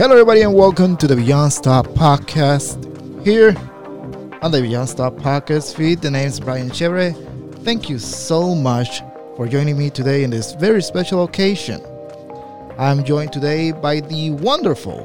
Hello, everybody, and welcome to the Beyond Stuff podcast. Here on the Beyond Stuff podcast feed, the name is Brian Chevre. Thank you so much for joining me today in this very special occasion. I'm joined today by the wonderful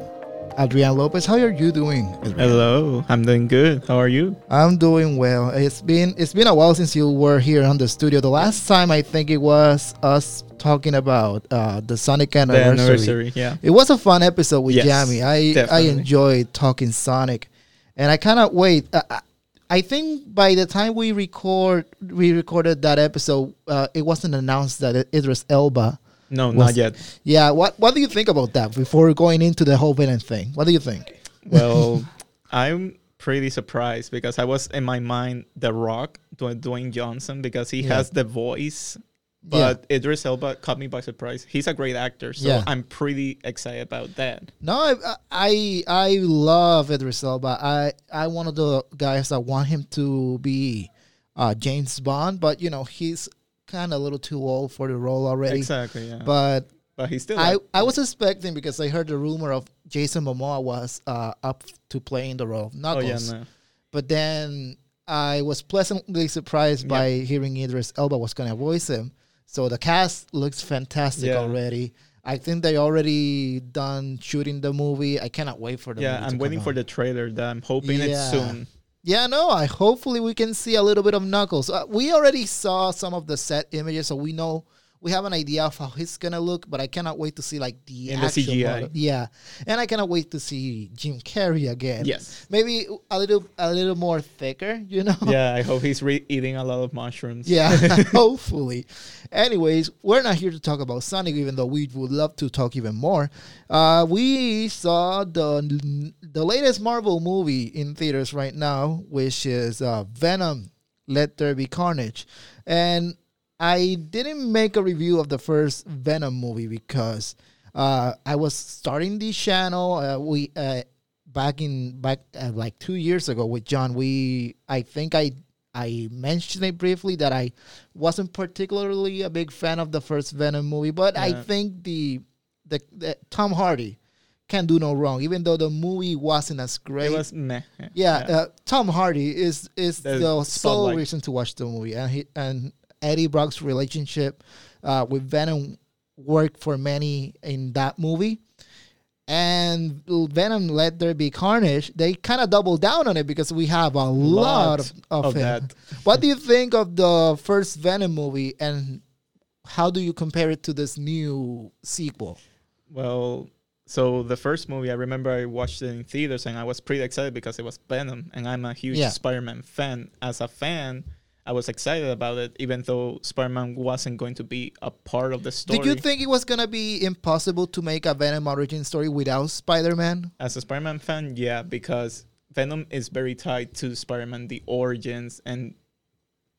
Adrian Lopez. How are you doing? Adrian? Hello, I'm doing good. How are you? I'm doing well. It's been it's been a while since you were here on the studio. The last time I think it was us talking about uh, the Sonic The anniversary. anniversary, yeah. It was a fun episode with Yes, Jamie. I I definitely. enjoyed talking Sonic, and I cannot wait. Uh, I- I think by the time we record, we recorded that episode. Uh, it wasn't announced that Idris Elba. No, Was- not yet. Yeah, what what do you think about that? Before going into the whole villain thing, what do you think? Well, I'm pretty surprised because I was in my mind The Rock, Dwayne Dwayne Johnson, because he Yeah. has the voice. Yeah. But Idris Elba caught me by surprise. He's a great actor, so Yeah. I'm pretty excited about that. No, I I I love Idris Elba. I I one of the guys that want him to be uh, James Bond, but you know he's kind of a little too old for the role already. Exactly, yeah. But, But he's still. I, like- I was expecting because I heard the rumor of Jason Momoa was uh, up to playing the role of Knuckles, oh yeah, no. But then I was pleasantly surprised by hearing Idris Elba was going to voice him. So the cast looks fantastic Yeah. already. I think they already done shooting the movie. I cannot wait for the Yeah, movie I'm waiting come for the trailer. That I'm hoping Yeah. it's soon. Yeah, no. I hopefully we can see a little bit of Knuckles. Uh, we already saw some of the set images, so we know we have an idea of how he's gonna look. But I cannot wait to see like the In the CGI. model. Yeah, and I cannot wait to see Jim Carrey again. Yes. maybe a little a little more thicker. You know. yeah, I hope he's re- eating a lot of mushrooms. Yeah, hopefully. Anyways, we're not here to talk about Sonic, even though we would love to talk even more. Uh, we saw the the latest Marvel movie in theaters right now, which is uh, Venom: Let There Be Carnage, and I didn't make a review of the first Venom movie because uh, I was starting the channel. Uh, we uh, back in back uh, like two years ago with John. We I think I I mentioned it briefly that I wasn't particularly a big fan of the first Venom movie, but I think the, the the Tom Hardy can do no wrong, even though the movie wasn't as great. It was meh. yeah, Uh, Tom Hardy is is The the, sole reason to watch the movie, and he and Eddie Brock's relationship uh, with Venom worked for many in that movie. And Venom Let There Be Carnage, they kind of double down on it because we have a lot, of, of, of him. that. What do you think of the first Venom movie, and how do you compare it to this new sequel? Well, so the first movie, I remember I watched it in theaters and I was pretty excited because it was Venom and I'm a huge Yeah. Spider Man fan. As a fan, I was excited about it, even though Spider Man wasn't going to be a part of the story. Did you think it was gonna be impossible to make a Venom origin story without Spider-Man? As a Spider Man fan, yeah, because Venom is very tied to Spider Man, the origins, and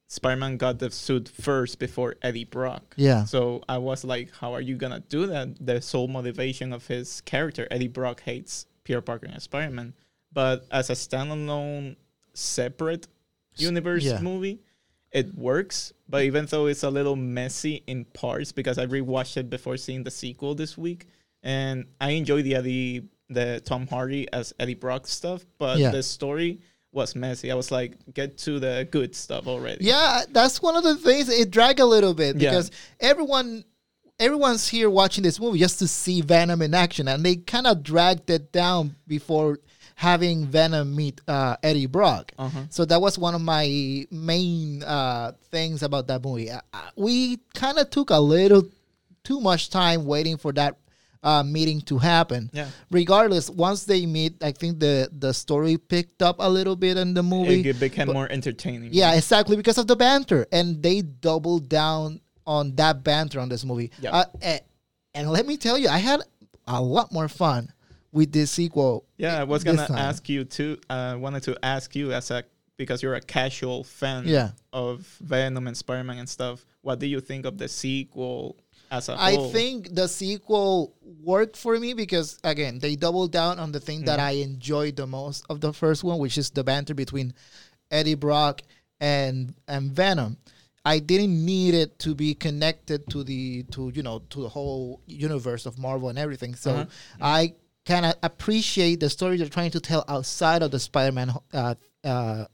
Spider Man got the suit first before Eddie Brock. Yeah. So I was like, how are you gonna do that? The sole motivation of his character, Eddie Brock hates Peter Parker and Spider Man. But as a standalone separate universe yeah. movie, it works. But even though it's a little messy in parts, because I rewatched it before seeing the sequel this week, and I enjoy the Eddie the Tom Hardy as Eddie Brock stuff, but Yeah. the story was messy. I was like, get to the good stuff already. Yeah, that's one of the things. It dragged a little bit Yeah. because everyone, everyone's here watching this movie just to see Venom in action, and they kind of dragged it down before having Venom meet uh, Eddie Brock. Uh-huh. So that was one of my main uh, things about that movie. Uh, uh, we kind of took a little too much time waiting for that uh, meeting to happen. Yeah. Regardless, once they meet, I think the the story picked up a little bit in the movie. It became more entertaining. Yeah, exactly because of the banter, and they doubled down on that banter on this movie. Yeah. Uh, and, and let me tell you, I had a lot more fun with this sequel. Yeah, I was gonna time. ask you too. I uh, wanted to ask you as a because you're a casual fan Yeah. of Venom and Spider Man and stuff. What do you think of the sequel as a I whole? I think the sequel worked for me because again they doubled down on the thing that Mm-hmm. I enjoyed the most of the first one, which is the banter between Eddie Brock and and Venom. I didn't need it to be connected to the to you know to the whole universe of Marvel and everything. So Uh-huh. I kind of appreciate the story they're trying to tell outside of the Spider-Man uh, uh,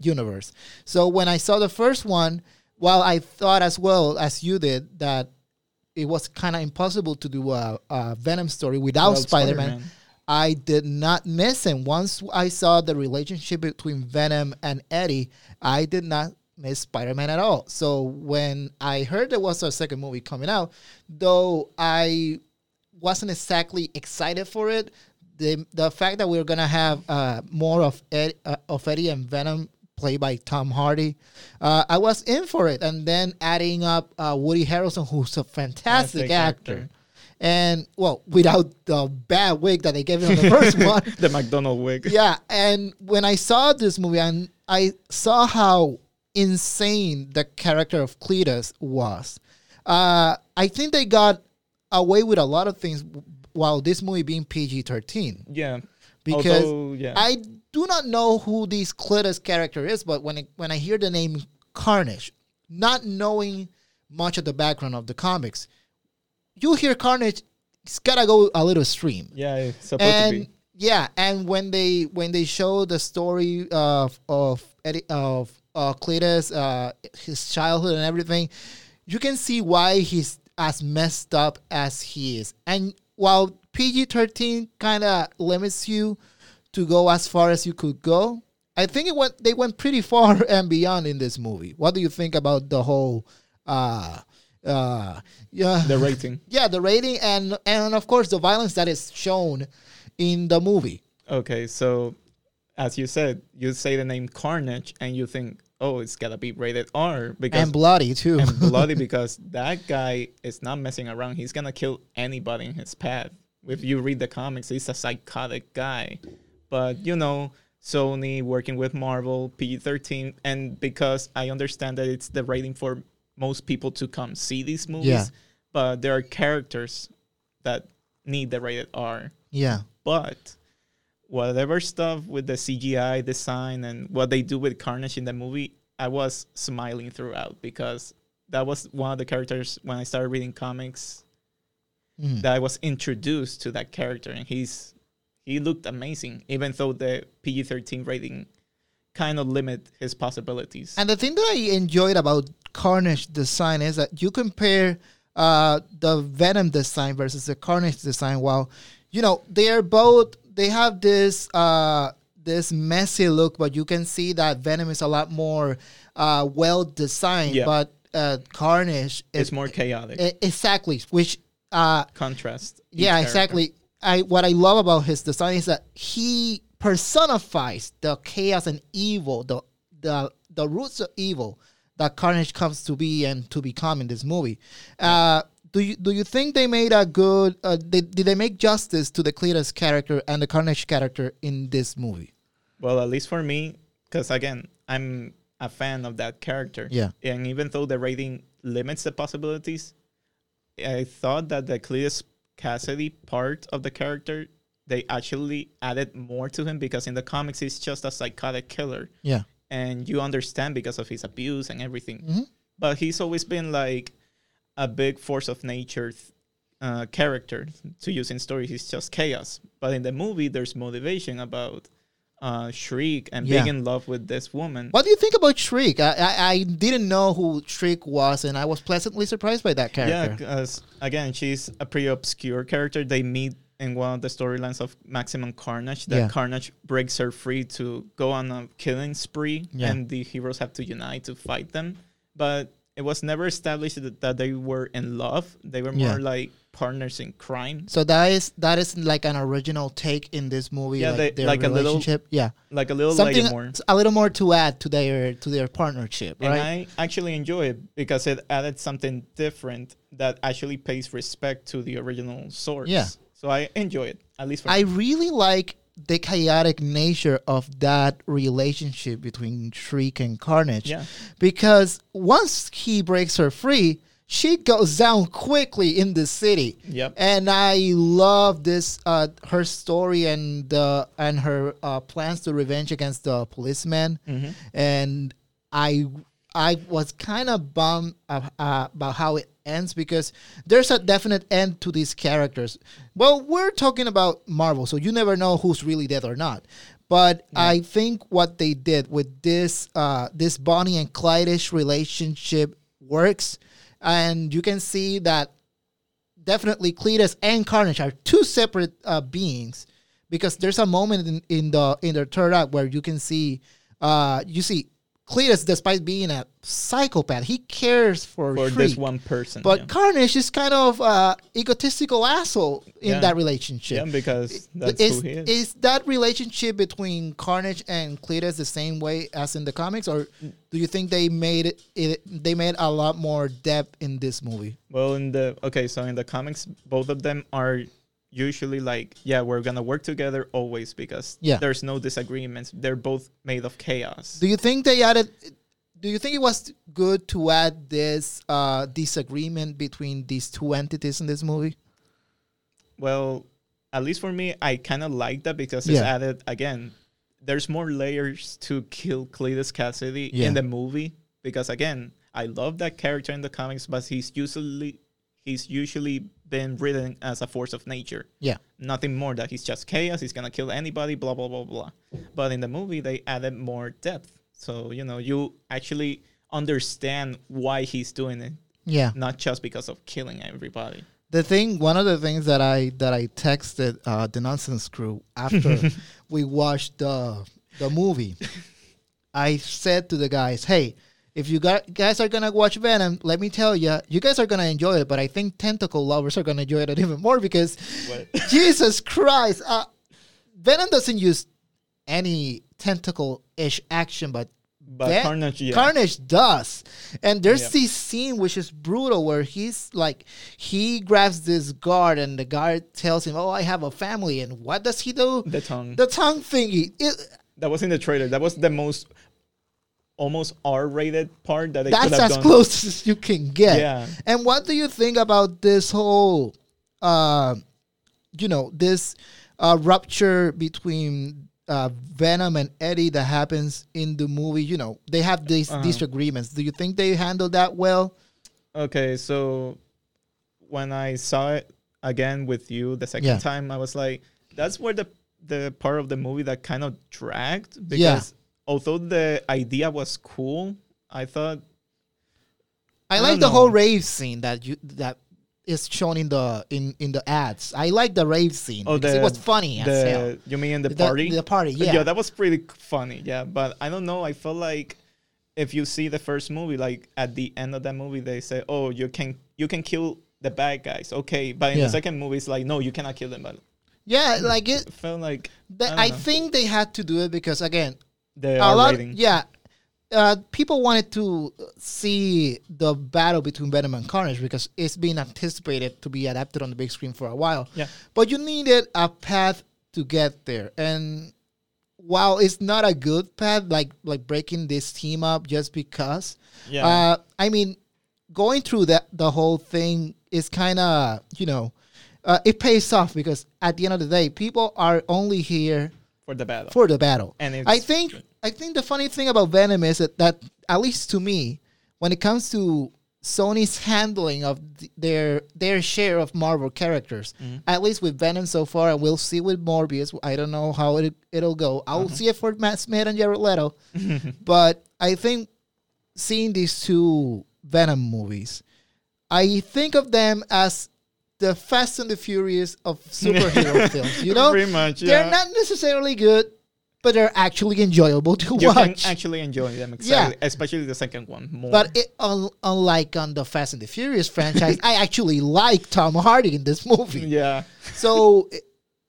universe. So when I saw the first one, while I thought as well as you did that it was kind of impossible to do a, a Venom story without, Without Spider-Man, Spider-Man. I did not miss him. Once I saw the relationship between Venom and Eddie, I did not miss Spider-Man at all. So when I heard there was a second movie coming out, though I wasn't exactly excited for it, the the fact that we are gonna have uh, more of Ed, uh, of Eddie and Venom played by Tom Hardy, uh, I was in for it. And then adding up uh, Woody Harrelson, who's a fantastic Fantastic actor. actor. And well, without the bad wig that they gave him on the first one, the McDonald wig. yeah. And when I saw this movie, and I saw how insane the character of Cletus was, uh, I think they got away with a lot of things while this movie being PG thirteen. Yeah. Because Although, yeah. I do not know who this Cletus character is, but when it, when I hear the name Carnage, not knowing much of the background of the comics, you hear Carnage, it's gotta go a little extreme yeah, it's supposed to and be. yeah, and when they when they show the story of of Eddie, of uh, Cletus, uh, his childhood and everything, you can see why he's as messed up as he is. And while PG thirteen kind of limits you to go as far as you could go, I think it went they went pretty far and beyond in this movie. What do you think about the whole? Uh, uh, yeah, The rating. yeah, the rating and and of course the violence that is shown in the movie. Okay, so as you said, you say the name Carnage and you think, oh, it's gotta be rated R because and bloody too. and bloody because that guy is not messing around. He's gonna kill anybody in his path. If you read the comics, he's a psychotic guy. But you know, Sony working with Marvel, PG thirteen, and because I understand that it's the rating for most people to come see these movies, Yeah. but there are characters that need the rated R. yeah, But whatever stuff with the CGI design and what they do with Carnage in the movie, I was smiling throughout because that was one of the characters when I started reading comics Mhm. that I was introduced to that character, and he's he looked amazing, even though the PG thirteen rating kind of limit his possibilities. And the thing that I enjoyed about Carnage design is that you compare uh, the Venom design versus the Carnage design. While you know they are both, they have this uh, this messy look, but you can see that Venom is a lot more uh, well designed. Yeah. But uh, Carnage is more chaotic. e- exactly which. Uh, contrast. yeah, exactly. I what I love about his design is that he personifies the chaos and evil, the the the roots of evil that Carnage comes to be and to become in this movie. Uh, do you do you think they made a good? Uh, they, did they make justice to the Cletus character and the Carnage character in this movie? Well, at least for me, because again, I'm a fan of that character. Yeah. And even though the rating limits the possibilities, I thought that the Cletus Kasady part of the character, they actually added more to him because in the comics he's just a psychotic killer. Yeah, And you understand because of his abuse and everything. Mhm. But he's always been like a big force of nature uh, character to use in stories. is just chaos. But in the movie, there's motivation about uh, Shriek and Yeah. being in love with this woman. what do you think about Shriek? I, I I didn't know who Shriek was, and I was pleasantly surprised by that character. Yeah, because again, she's a pretty obscure character. They meet in one of the storylines of Maximum Carnage. That Yeah. Carnage breaks her free to go on a killing spree, Yeah. and the heroes have to unite to fight them. But it was never established that, that they were in love. They were more Yeah. like partners in crime, So that is that is like an original take in this movie. Yeah, like they- like a little relationship. yeah, like a little something like more. a little more to add to their to their partnership, And? I actually enjoy it because it added something different that actually pays respect to the original source. Yeah. So I enjoy it, at least for I me. really like the chaotic nature of that relationship between Shriek and Carnage. Yeah. Because once he breaks her free, she goes down quickly in the city. Yep. And I love this uh, her story and the and her uh, plans to revenge against the policeman. Mhm. And I I was kind of bummed uh, uh, about how it ends because there's a definite end to these characters. Well, we're talking about Marvel, so you never know who's really dead or not. But I think what they did with this uh, this Bonnie and Clyde-ish relationship works, and you can see that definitely Cletus and Carnage are two separate uh, beings because there's a moment in, in the in the third act where you can see uh, you see Cletus, despite being a psychopath, he cares for, for Shriek. this one person. But yeah. Carnage is kind of uh, egotistical asshole in Yeah. that relationship. yeah, because that's is, who he is. is that relationship between Carnage and Cletus the same way as in the comics, or do you think they made it, it they made a lot more depth in this movie? Well, in the okay, so in the comics, both of them are usually like, yeah, we're gonna work together always because Yeah. there's no disagreements. They're both made of chaos. Do you think they added? Do you think it was good to add this uh, disagreement between these two entities in this movie? Well, at least for me, I kind of like that because it's Yeah. added again. There's more layers to kill Cletus Kasady Yeah. in the movie because again, I love that character in the comics, but he's usually he's usually been written as a force of nature. Yeah. Nothing more that he's just chaos, he's gonna kill anybody, blah blah blah blah. But in the movie they added more depth. So, you know, you actually understand why he's doing it, Yeah. not just because of killing everybody. The thing, one of the things that I that I texted uh, the nonsense crew after we watched the the movie, I said to the guys, "Hey, if you got, guys are gonna watch Venom, let me tell you, you guys are gonna enjoy it. But I think tentacle lovers are gonna enjoy it even more because What? Jesus Christ, uh, Venom doesn't use any tentacle-ish action, but But Carnage, yeah. Carnage does. And there's Yeah. this scene which is brutal where he's like he grabs this guard and the guard tells him, "Oh, I have a family." And what does he do? the tongue. The tongue thingy. It, that was in the trailer. That was the most almost R-rated part that they that's as done. close as you can get. Yeah. And what do you think about this whole uh you know, this uh rupture between uh, Venom and Eddie that happens in the movie, you know, they have these Uh-huh. disagreements. Do you think they handled that well? Okay, so when I saw it again with you the second Yeah. time, I was like, that's where the the part of the movie that kind of dragged because Yeah. Although the idea was cool, I thought I, I like the whole rave scene that you that is shown in the in in the ads. I like the rave scene oh because the it was funny as hell. the you mean in the, The- party the party, uh, yeah. Yeah, that was pretty funny yeah but I don't know I felt like if you see the first movie like at the end of that movie they say oh you can you can kill the bad guys okay but in Yeah. the second movie it's like no you cannot kill them but Yeah, like it. it felt like The, don't I, think they had to do it because again, the a lot. rating Yeah, uh, people wanted to see the battle between Venom and Carnage because it's been anticipated to be adapted on the big screen for a while. Yeah. but you needed a path to get there, and while it's not a good path, like like breaking this team up just because. yeah Uh, I mean, going through that the whole thing is kind of you know, uh, it pays off because at the end of the day, people are only here for the battle for the battle. And it's I think I think the funny thing about Venom is that, that at least to me, when it comes to Sony's handling of th- their their share of Marvel characters, Mm-hmm. at least with Venom so far, and we'll see with Morbius. I don't know how it it'll go. I'll Uh-huh. see it for Matt Smith and Jared Leto, but I think seeing these two Venom movies, I think of them as the Fast and the Furious of superhero films. You know, pretty much they're not necessarily good, but they're actually enjoyable to you can watch. actually enjoy them Yeah. especially the second one more but it, un, unlike on the Fast and the Furious franchise, I actually like Tom Hardy in this movie. yeah So,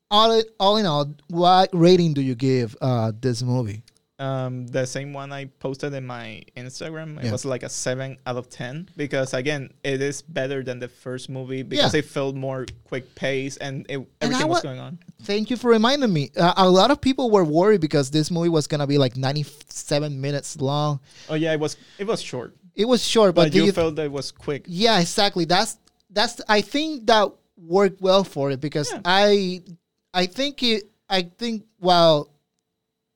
all in, all in all, what rating do you give uh, this movie? Um the same one i posted in my instagram it Yeah. was like a 7 out of 10 because again it is better than the first movie because Yeah. it felt more quick pace and it, everything was wa- going on Thank you for reminding me. Uh, a lot of people were worried because this movie was gonna be like ninety-seven minutes long. oh yeah it was it was short It was short, but, but, you, you felt that it was quick Yeah, exactly. That's that's. I think that worked well for it because Yeah. I I think it. I think while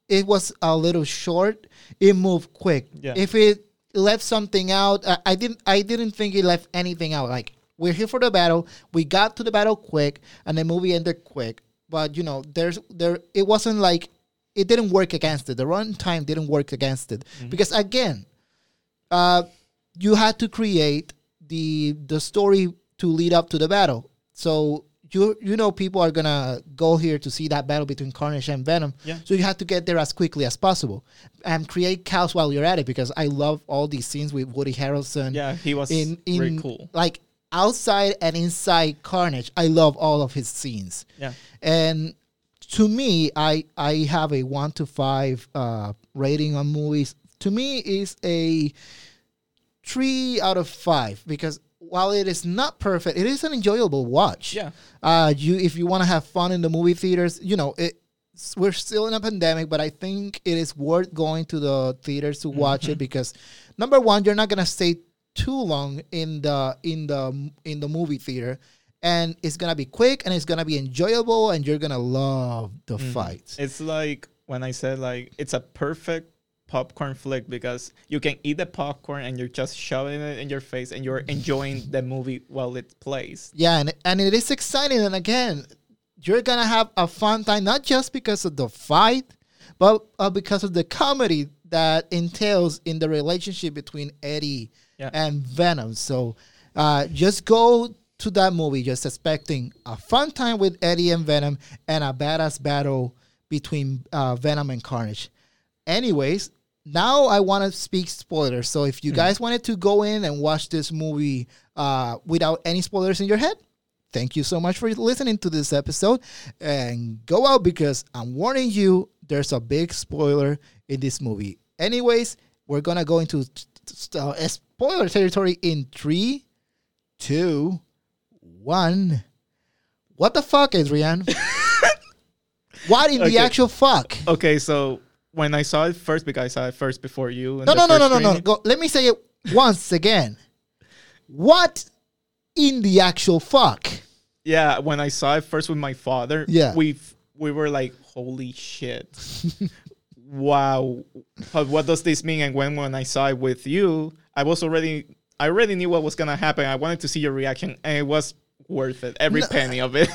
it was a little short, it moved quick. Yeah. If it left something out. I, I didn't. I didn't think it left anything out. Like we're here for the battle. We got to the battle quick, and the movie ended quick. But you know, there's there. It wasn't like it didn't work against it. The runtime didn't work against it because again, uh, you had to create the the story to lead up to the battle. So you you know people are gonna go here to see that battle between Carnage and Venom. Yeah. So you have to get there as quickly as possible and create chaos while you're at it because I love all these scenes with Woody Harrelson. Yeah, he was In in very cool. like outside and inside Carnage. I love all of his scenes. Yeah. And to me, I I have a one to five uh, rating on movies. To me, is a three out of five because while it is not perfect, it is an enjoyable watch. Yeah. Uh, you if you want to have fun in the movie theaters, you know it. We're still in a pandemic, but I think it is worth going to the theaters to watch it because number one, you're not gonna stay too long in the in the in the movie theater, and it's gonna be quick and it's gonna be enjoyable, and you're gonna love the fights. It's like when I said like it's a perfect popcorn flick because you can eat the popcorn and you're just shoving it in your face and you're enjoying the movie while it plays. Yeah, and and it is exciting. And again, you're gonna have a fun time not just because of the fight, but uh, because of the comedy that entails in the relationship between Eddie Yeah. and Venom. So, uh, just go to that movie just expecting a fun time with Eddie and Venom and a badass battle between uh, Venom and Carnage. Anyways, now I want to speak spoilers. So if you guys wanted to go in and watch this movie uh, without any spoilers in your head, thank you so much for listening to this episode. And go out because I'm warning you, there's a big spoiler in this movie. Anyways, we're gonna go into uh, spoiler territory in three, two, one. What the fuck, Adrian? what in the actual fuck? Okay, so when I saw it first, because I saw it first before you. No, the no, no, no, no, no. let me say it once again. What in the actual fuck? Yeah, when I saw it first with my father, Yeah. we we were like, "Holy shit! wow, but what does this mean?" And when when I saw it with you, I was already I already knew what was gonna happen. I wanted to see your reaction, and it was worth it, every penny of it.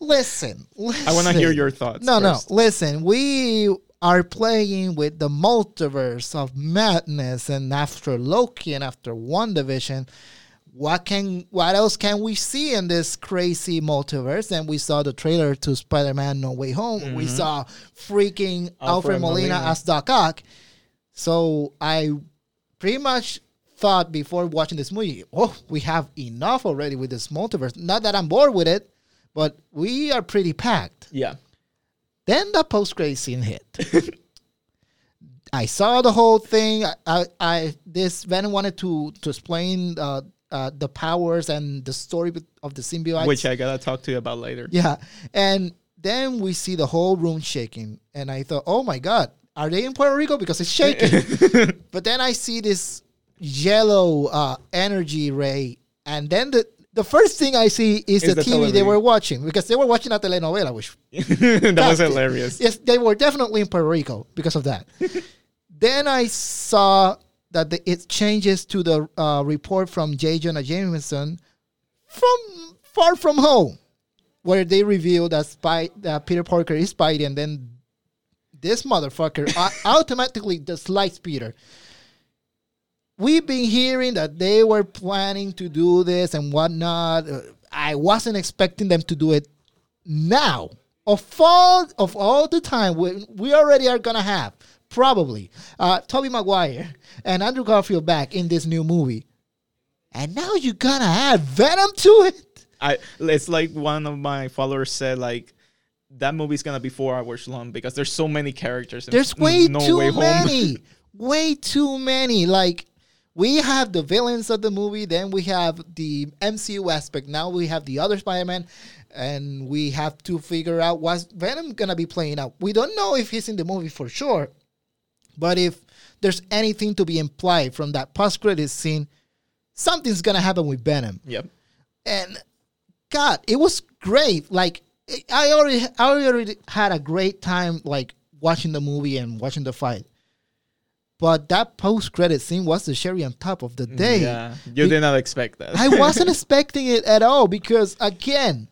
Listen, listen. I want to hear your thoughts. No, first. no. Listen, we are playing with the multiverse of madness, and after Loki and after WandaVision, what can what else can we see in this crazy multiverse? And we saw the trailer to Spider-Man: No Way Home. We saw freaking Alfred, Mm-hmm. Alfred Molina, Molina. as Doc Ock. So I pretty much thought before watching this movie, oh, we have enough already with this multiverse. Not that I'm bored with it, but we are pretty packed. Yeah, Then the post credit scene hit. I saw the whole thing. I, I, I this Venom wanted to to explain uh, uh, the powers and the story of the symbiote. which I gotta talk to you about later. yeah, and then we see the whole room shaking, and I thought, oh my god, are they in Puerto Rico because it's shaking? but then I see this yellow uh, energy ray, and then the the first thing I see is, Is the, the TV they were watching because they were watching a telenovela, which that was hilarious. Yes, they were definitely in Puerto Rico because of that. then I saw that the, it changes to the uh, report from J. Jonah Jameson from Far From Home, where they reveal that, Spy, that Peter Parker is Spidey, and then this motherfucker au- automatically dislikes Peter. We've been hearing that they were planning to do this and whatnot. Uh, I wasn't expecting them to do it now of all of all the time we, we already are gonna have probably uh Tobey Maguire and Andrew Garfield back in this new movie. And now you're gonna add Venom to it? I it's like one of my followers said like that movie's gonna be four hours long because there's so many characters. There's way no too way many. way too many. Like we have the villains of the movie, then we have the MCU aspect. Now we have the other Spider-Man, and we have to figure out what's Venom gonna be playing out. We don't know if he's in the movie for sure, but if there's anything to be implied from that post-credit scene, something's gonna happen with Venom Yep. and God, it was great. Like I already, I already had a great time like watching the movie and watching the fight. But that post credit scene was the cherry on top of the day. Yeah, you Be- did not expect that. I wasn't expecting it at all because again,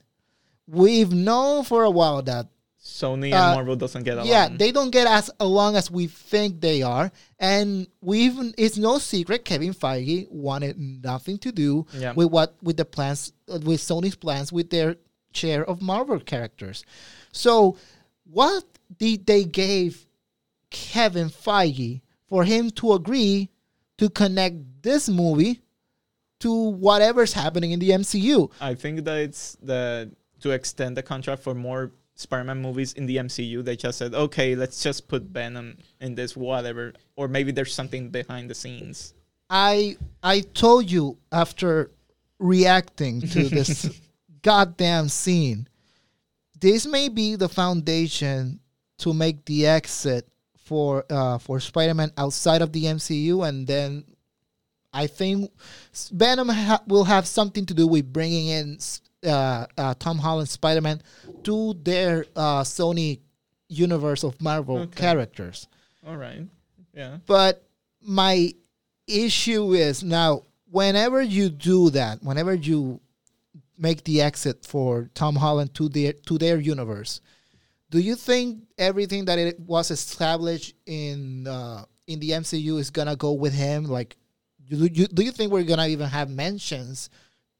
we've known for a while that Sony and Uh, Marvel doesn't get along. yeah, they don't get as along as we think they are, and we even it's no secret Kevin Feige wanted nothing to do Yeah. with what with the plans uh, with Sony's plans with their share of Marvel characters. So, what did they gave Kevin Feige for him to agree to connect this movie to whatever's happening in the MCU? I think that it's the to extend the contract for more Spider-Man movies in the MCU. They just said, okay, let's just put Venom in this whatever, or maybe there's something behind the scenes. I I told you after reacting to this goddamn scene, this may be the foundation to make the exit for uh, for Spider-Man outside of the MCU, and then I think Venom ha- will have something to do with bringing in uh, uh, Tom Holland Spider-Man to their uh, Sony universe of Marvel Okay. characters. All right, yeah, But my issue is now whenever you do that, whenever you make the exit for Tom Holland to their to their universe, do you think everything that it was established in uh, in the MCU is gonna go with him? Like, do you do you think we're gonna even have mentions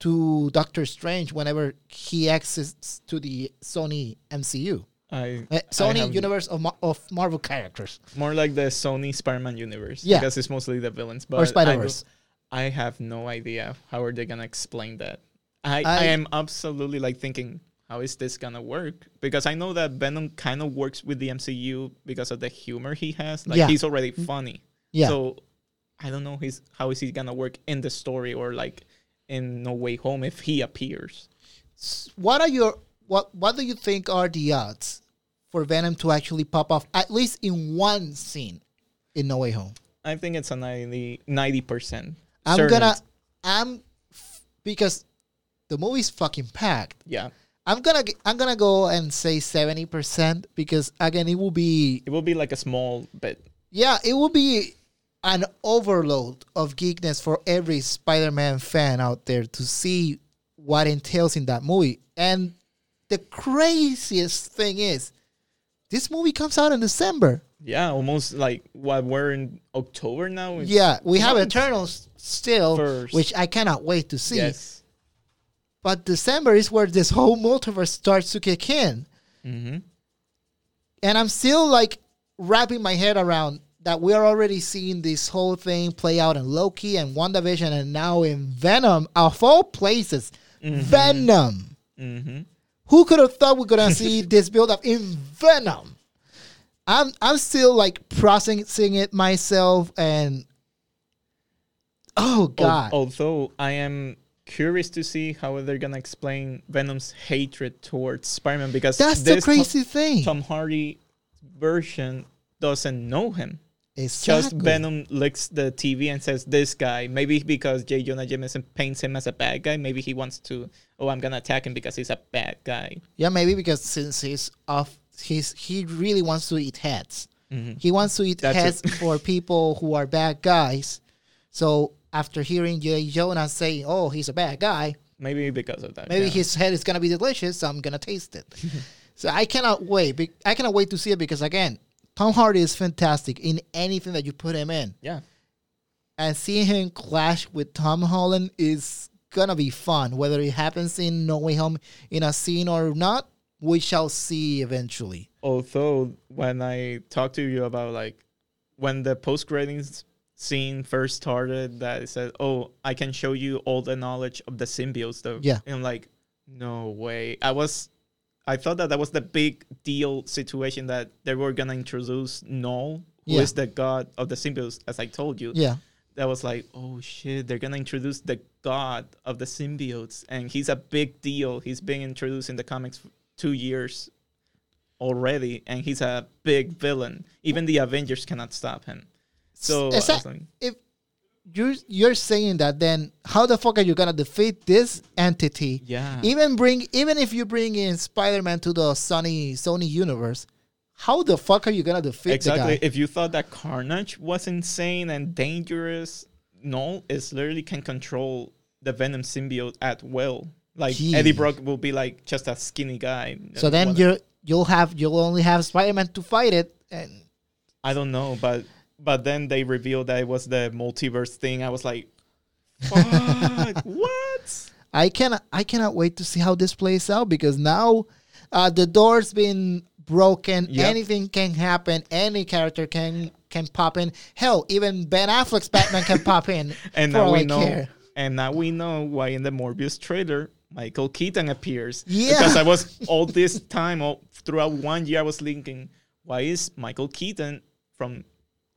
to Doctor Strange whenever he exits to the Sony MCU, I, Uh, I Sony have universe of, of Marvel characters more like the Sony Spider-Man universe. Yeah. because it's mostly the villains. But or I Spider do- Verse? I have no idea how are they gonna explain that. I, I- I am absolutely like thinking how is this gonna work because I know that Venom kind of works with the MCU because of the humor he has. Like Yeah. he's already mm-hmm. funny. Yeah. So I don't know he's how is he gonna work in the story or like in No Way Home if he appears. What are your what what do you think are the odds for Venom to actually pop off at least in one scene in No Way Home? I think it's a 90 percent. I'm gonna I'm f- because the movie's fucking packed. yeah. I'm gonna I'm gonna go and say 70% because again it will be It will be like a small bit. yeah, it will be an overload of geekness for every Spider-Man fan out there to see what entails in that movie. And the craziest thing is, this movie comes out in December. Yeah, almost like what we're in October now. Yeah, we have. Eternals still, First. which I cannot wait to see. Yes. But December is where this whole multiverse starts to kick in. Mm-hmm. and I'm still like wrapping my head around that we're already seeing this whole thing play out in Loki and WandaVision and now in Venom of all places. Venom. Mm-hmm. Who could have thought we're gonna see this build up in Venom? I'm I'm still like processing it myself and oh god. although I am curious to see how they're gonna explain Venom's hatred towards Spider-Man because That's the crazy thing. Tom, Tom Hardy version doesn't know him. It's just. Venom licks the TV and says, "This guy." Maybe because J. Jonah Jameson paints him as a bad guy. Maybe he wants to. Oh, I'm gonna attack him because he's a bad guy. Yeah, maybe because since he's off, he's he really wants to eat heads. Mhm. He wants to eat That's heads for people who are bad guys. So after hearing J. Jonah say, "Oh, he's a bad guy," Maybe because of that. maybe yeah. his head is gonna be delicious. So I'm gonna taste it. so I cannot wait. I cannot wait to see it because again, Tom Hardy is fantastic in anything that you put him in, Yeah. and seeing him clash with Tom Holland is gonna be fun. Whether it happens in No Way Home in a scene or not, we shall see eventually. although when I talked to you about like when the post credits scene first started, that it said, "Oh, I can show you all the knowledge of the symbiotes," though. Yeah. and I'm like, no way. I was, I thought that that was the big deal situation that they were gonna introduce Knull, who is Yeah. the god of the symbiotes, as I told you. Yeah. That was like, oh shit, they're gonna introduce the god of the symbiotes, and he's a big deal. He's been introduced in the comics for two years already, and he's a big villain. Even the Avengers cannot stop him. So that- if you're you're saying that, then how the fuck are you gonna defeat this entity? yeah, Even bring even if you bring in Spider-Man to the Sony Sony universe, how the fuck are you gonna defeat exactly. the guy? If you thought that Carnage was insane and dangerous, no, it's literally can control the Venom symbiote at will. Like. Eddie Brock will be like just a skinny guy. So then you're you'll have you'll only have Spider Man to fight it, and I don't know, but but then they revealed that it was the multiverse thing. I was like, fuck, what? I cannot I cannot wait to see how this plays out because now uh, the door's been broken. Yep. Anything can happen. Any character can can pop in. Hell, even Ben Affleck's Batman can pop in. And now we know. care. And now we know why in the Morbius trailer Michael Keaton appears. Yeah. Because I was all this time, all throughout one year, I was thinking, why is Michael Keaton from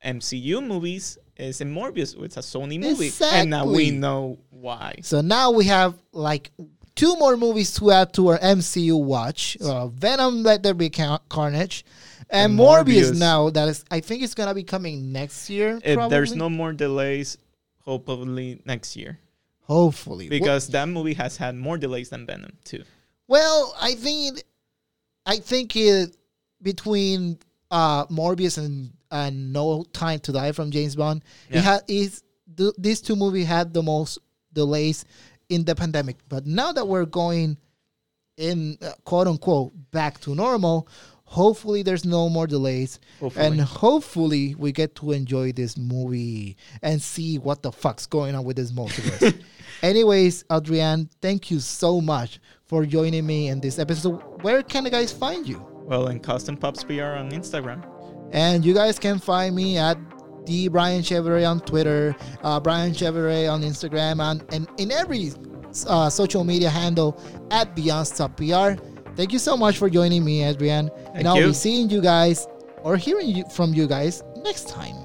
MCU movies is in Morbius? It's a Sony movie, and now we know why. So now we have like two more movies to add to our MCU watch: uh, Venom, Let There Be Carnage, and, And Morbius. Morbius. Now that is, I think it's gonna be coming next year. If there's no more delays, hopefully next year, hopefully because that movie has had more delays than Venom too. Well, I think I think it between uh Morbius and and No Time to Die from James Bond, Yeah. it had is th- these two movies had the most delays in the pandemic. But now that we're going in uh, quote unquote back to normal, hopefully there's no more delays Hopefully. and hopefully we get to enjoy this movie and see what the fuck's going on with this multiverse. Anyways, Adrian, thank you so much for joining me in this episode. Where can the guys find you? Well, in Custom Pops PR on Instagram. And you guys can find me at the Brian Chevrolet on Twitter, uh, Brian Chevrolet on Instagram, and, and in every uh, social media handle at Beyond Stuff PR. Thank you so much for joining me, Adrian. Thank and I'll you. be seeing you guys or hearing you from you guys next time.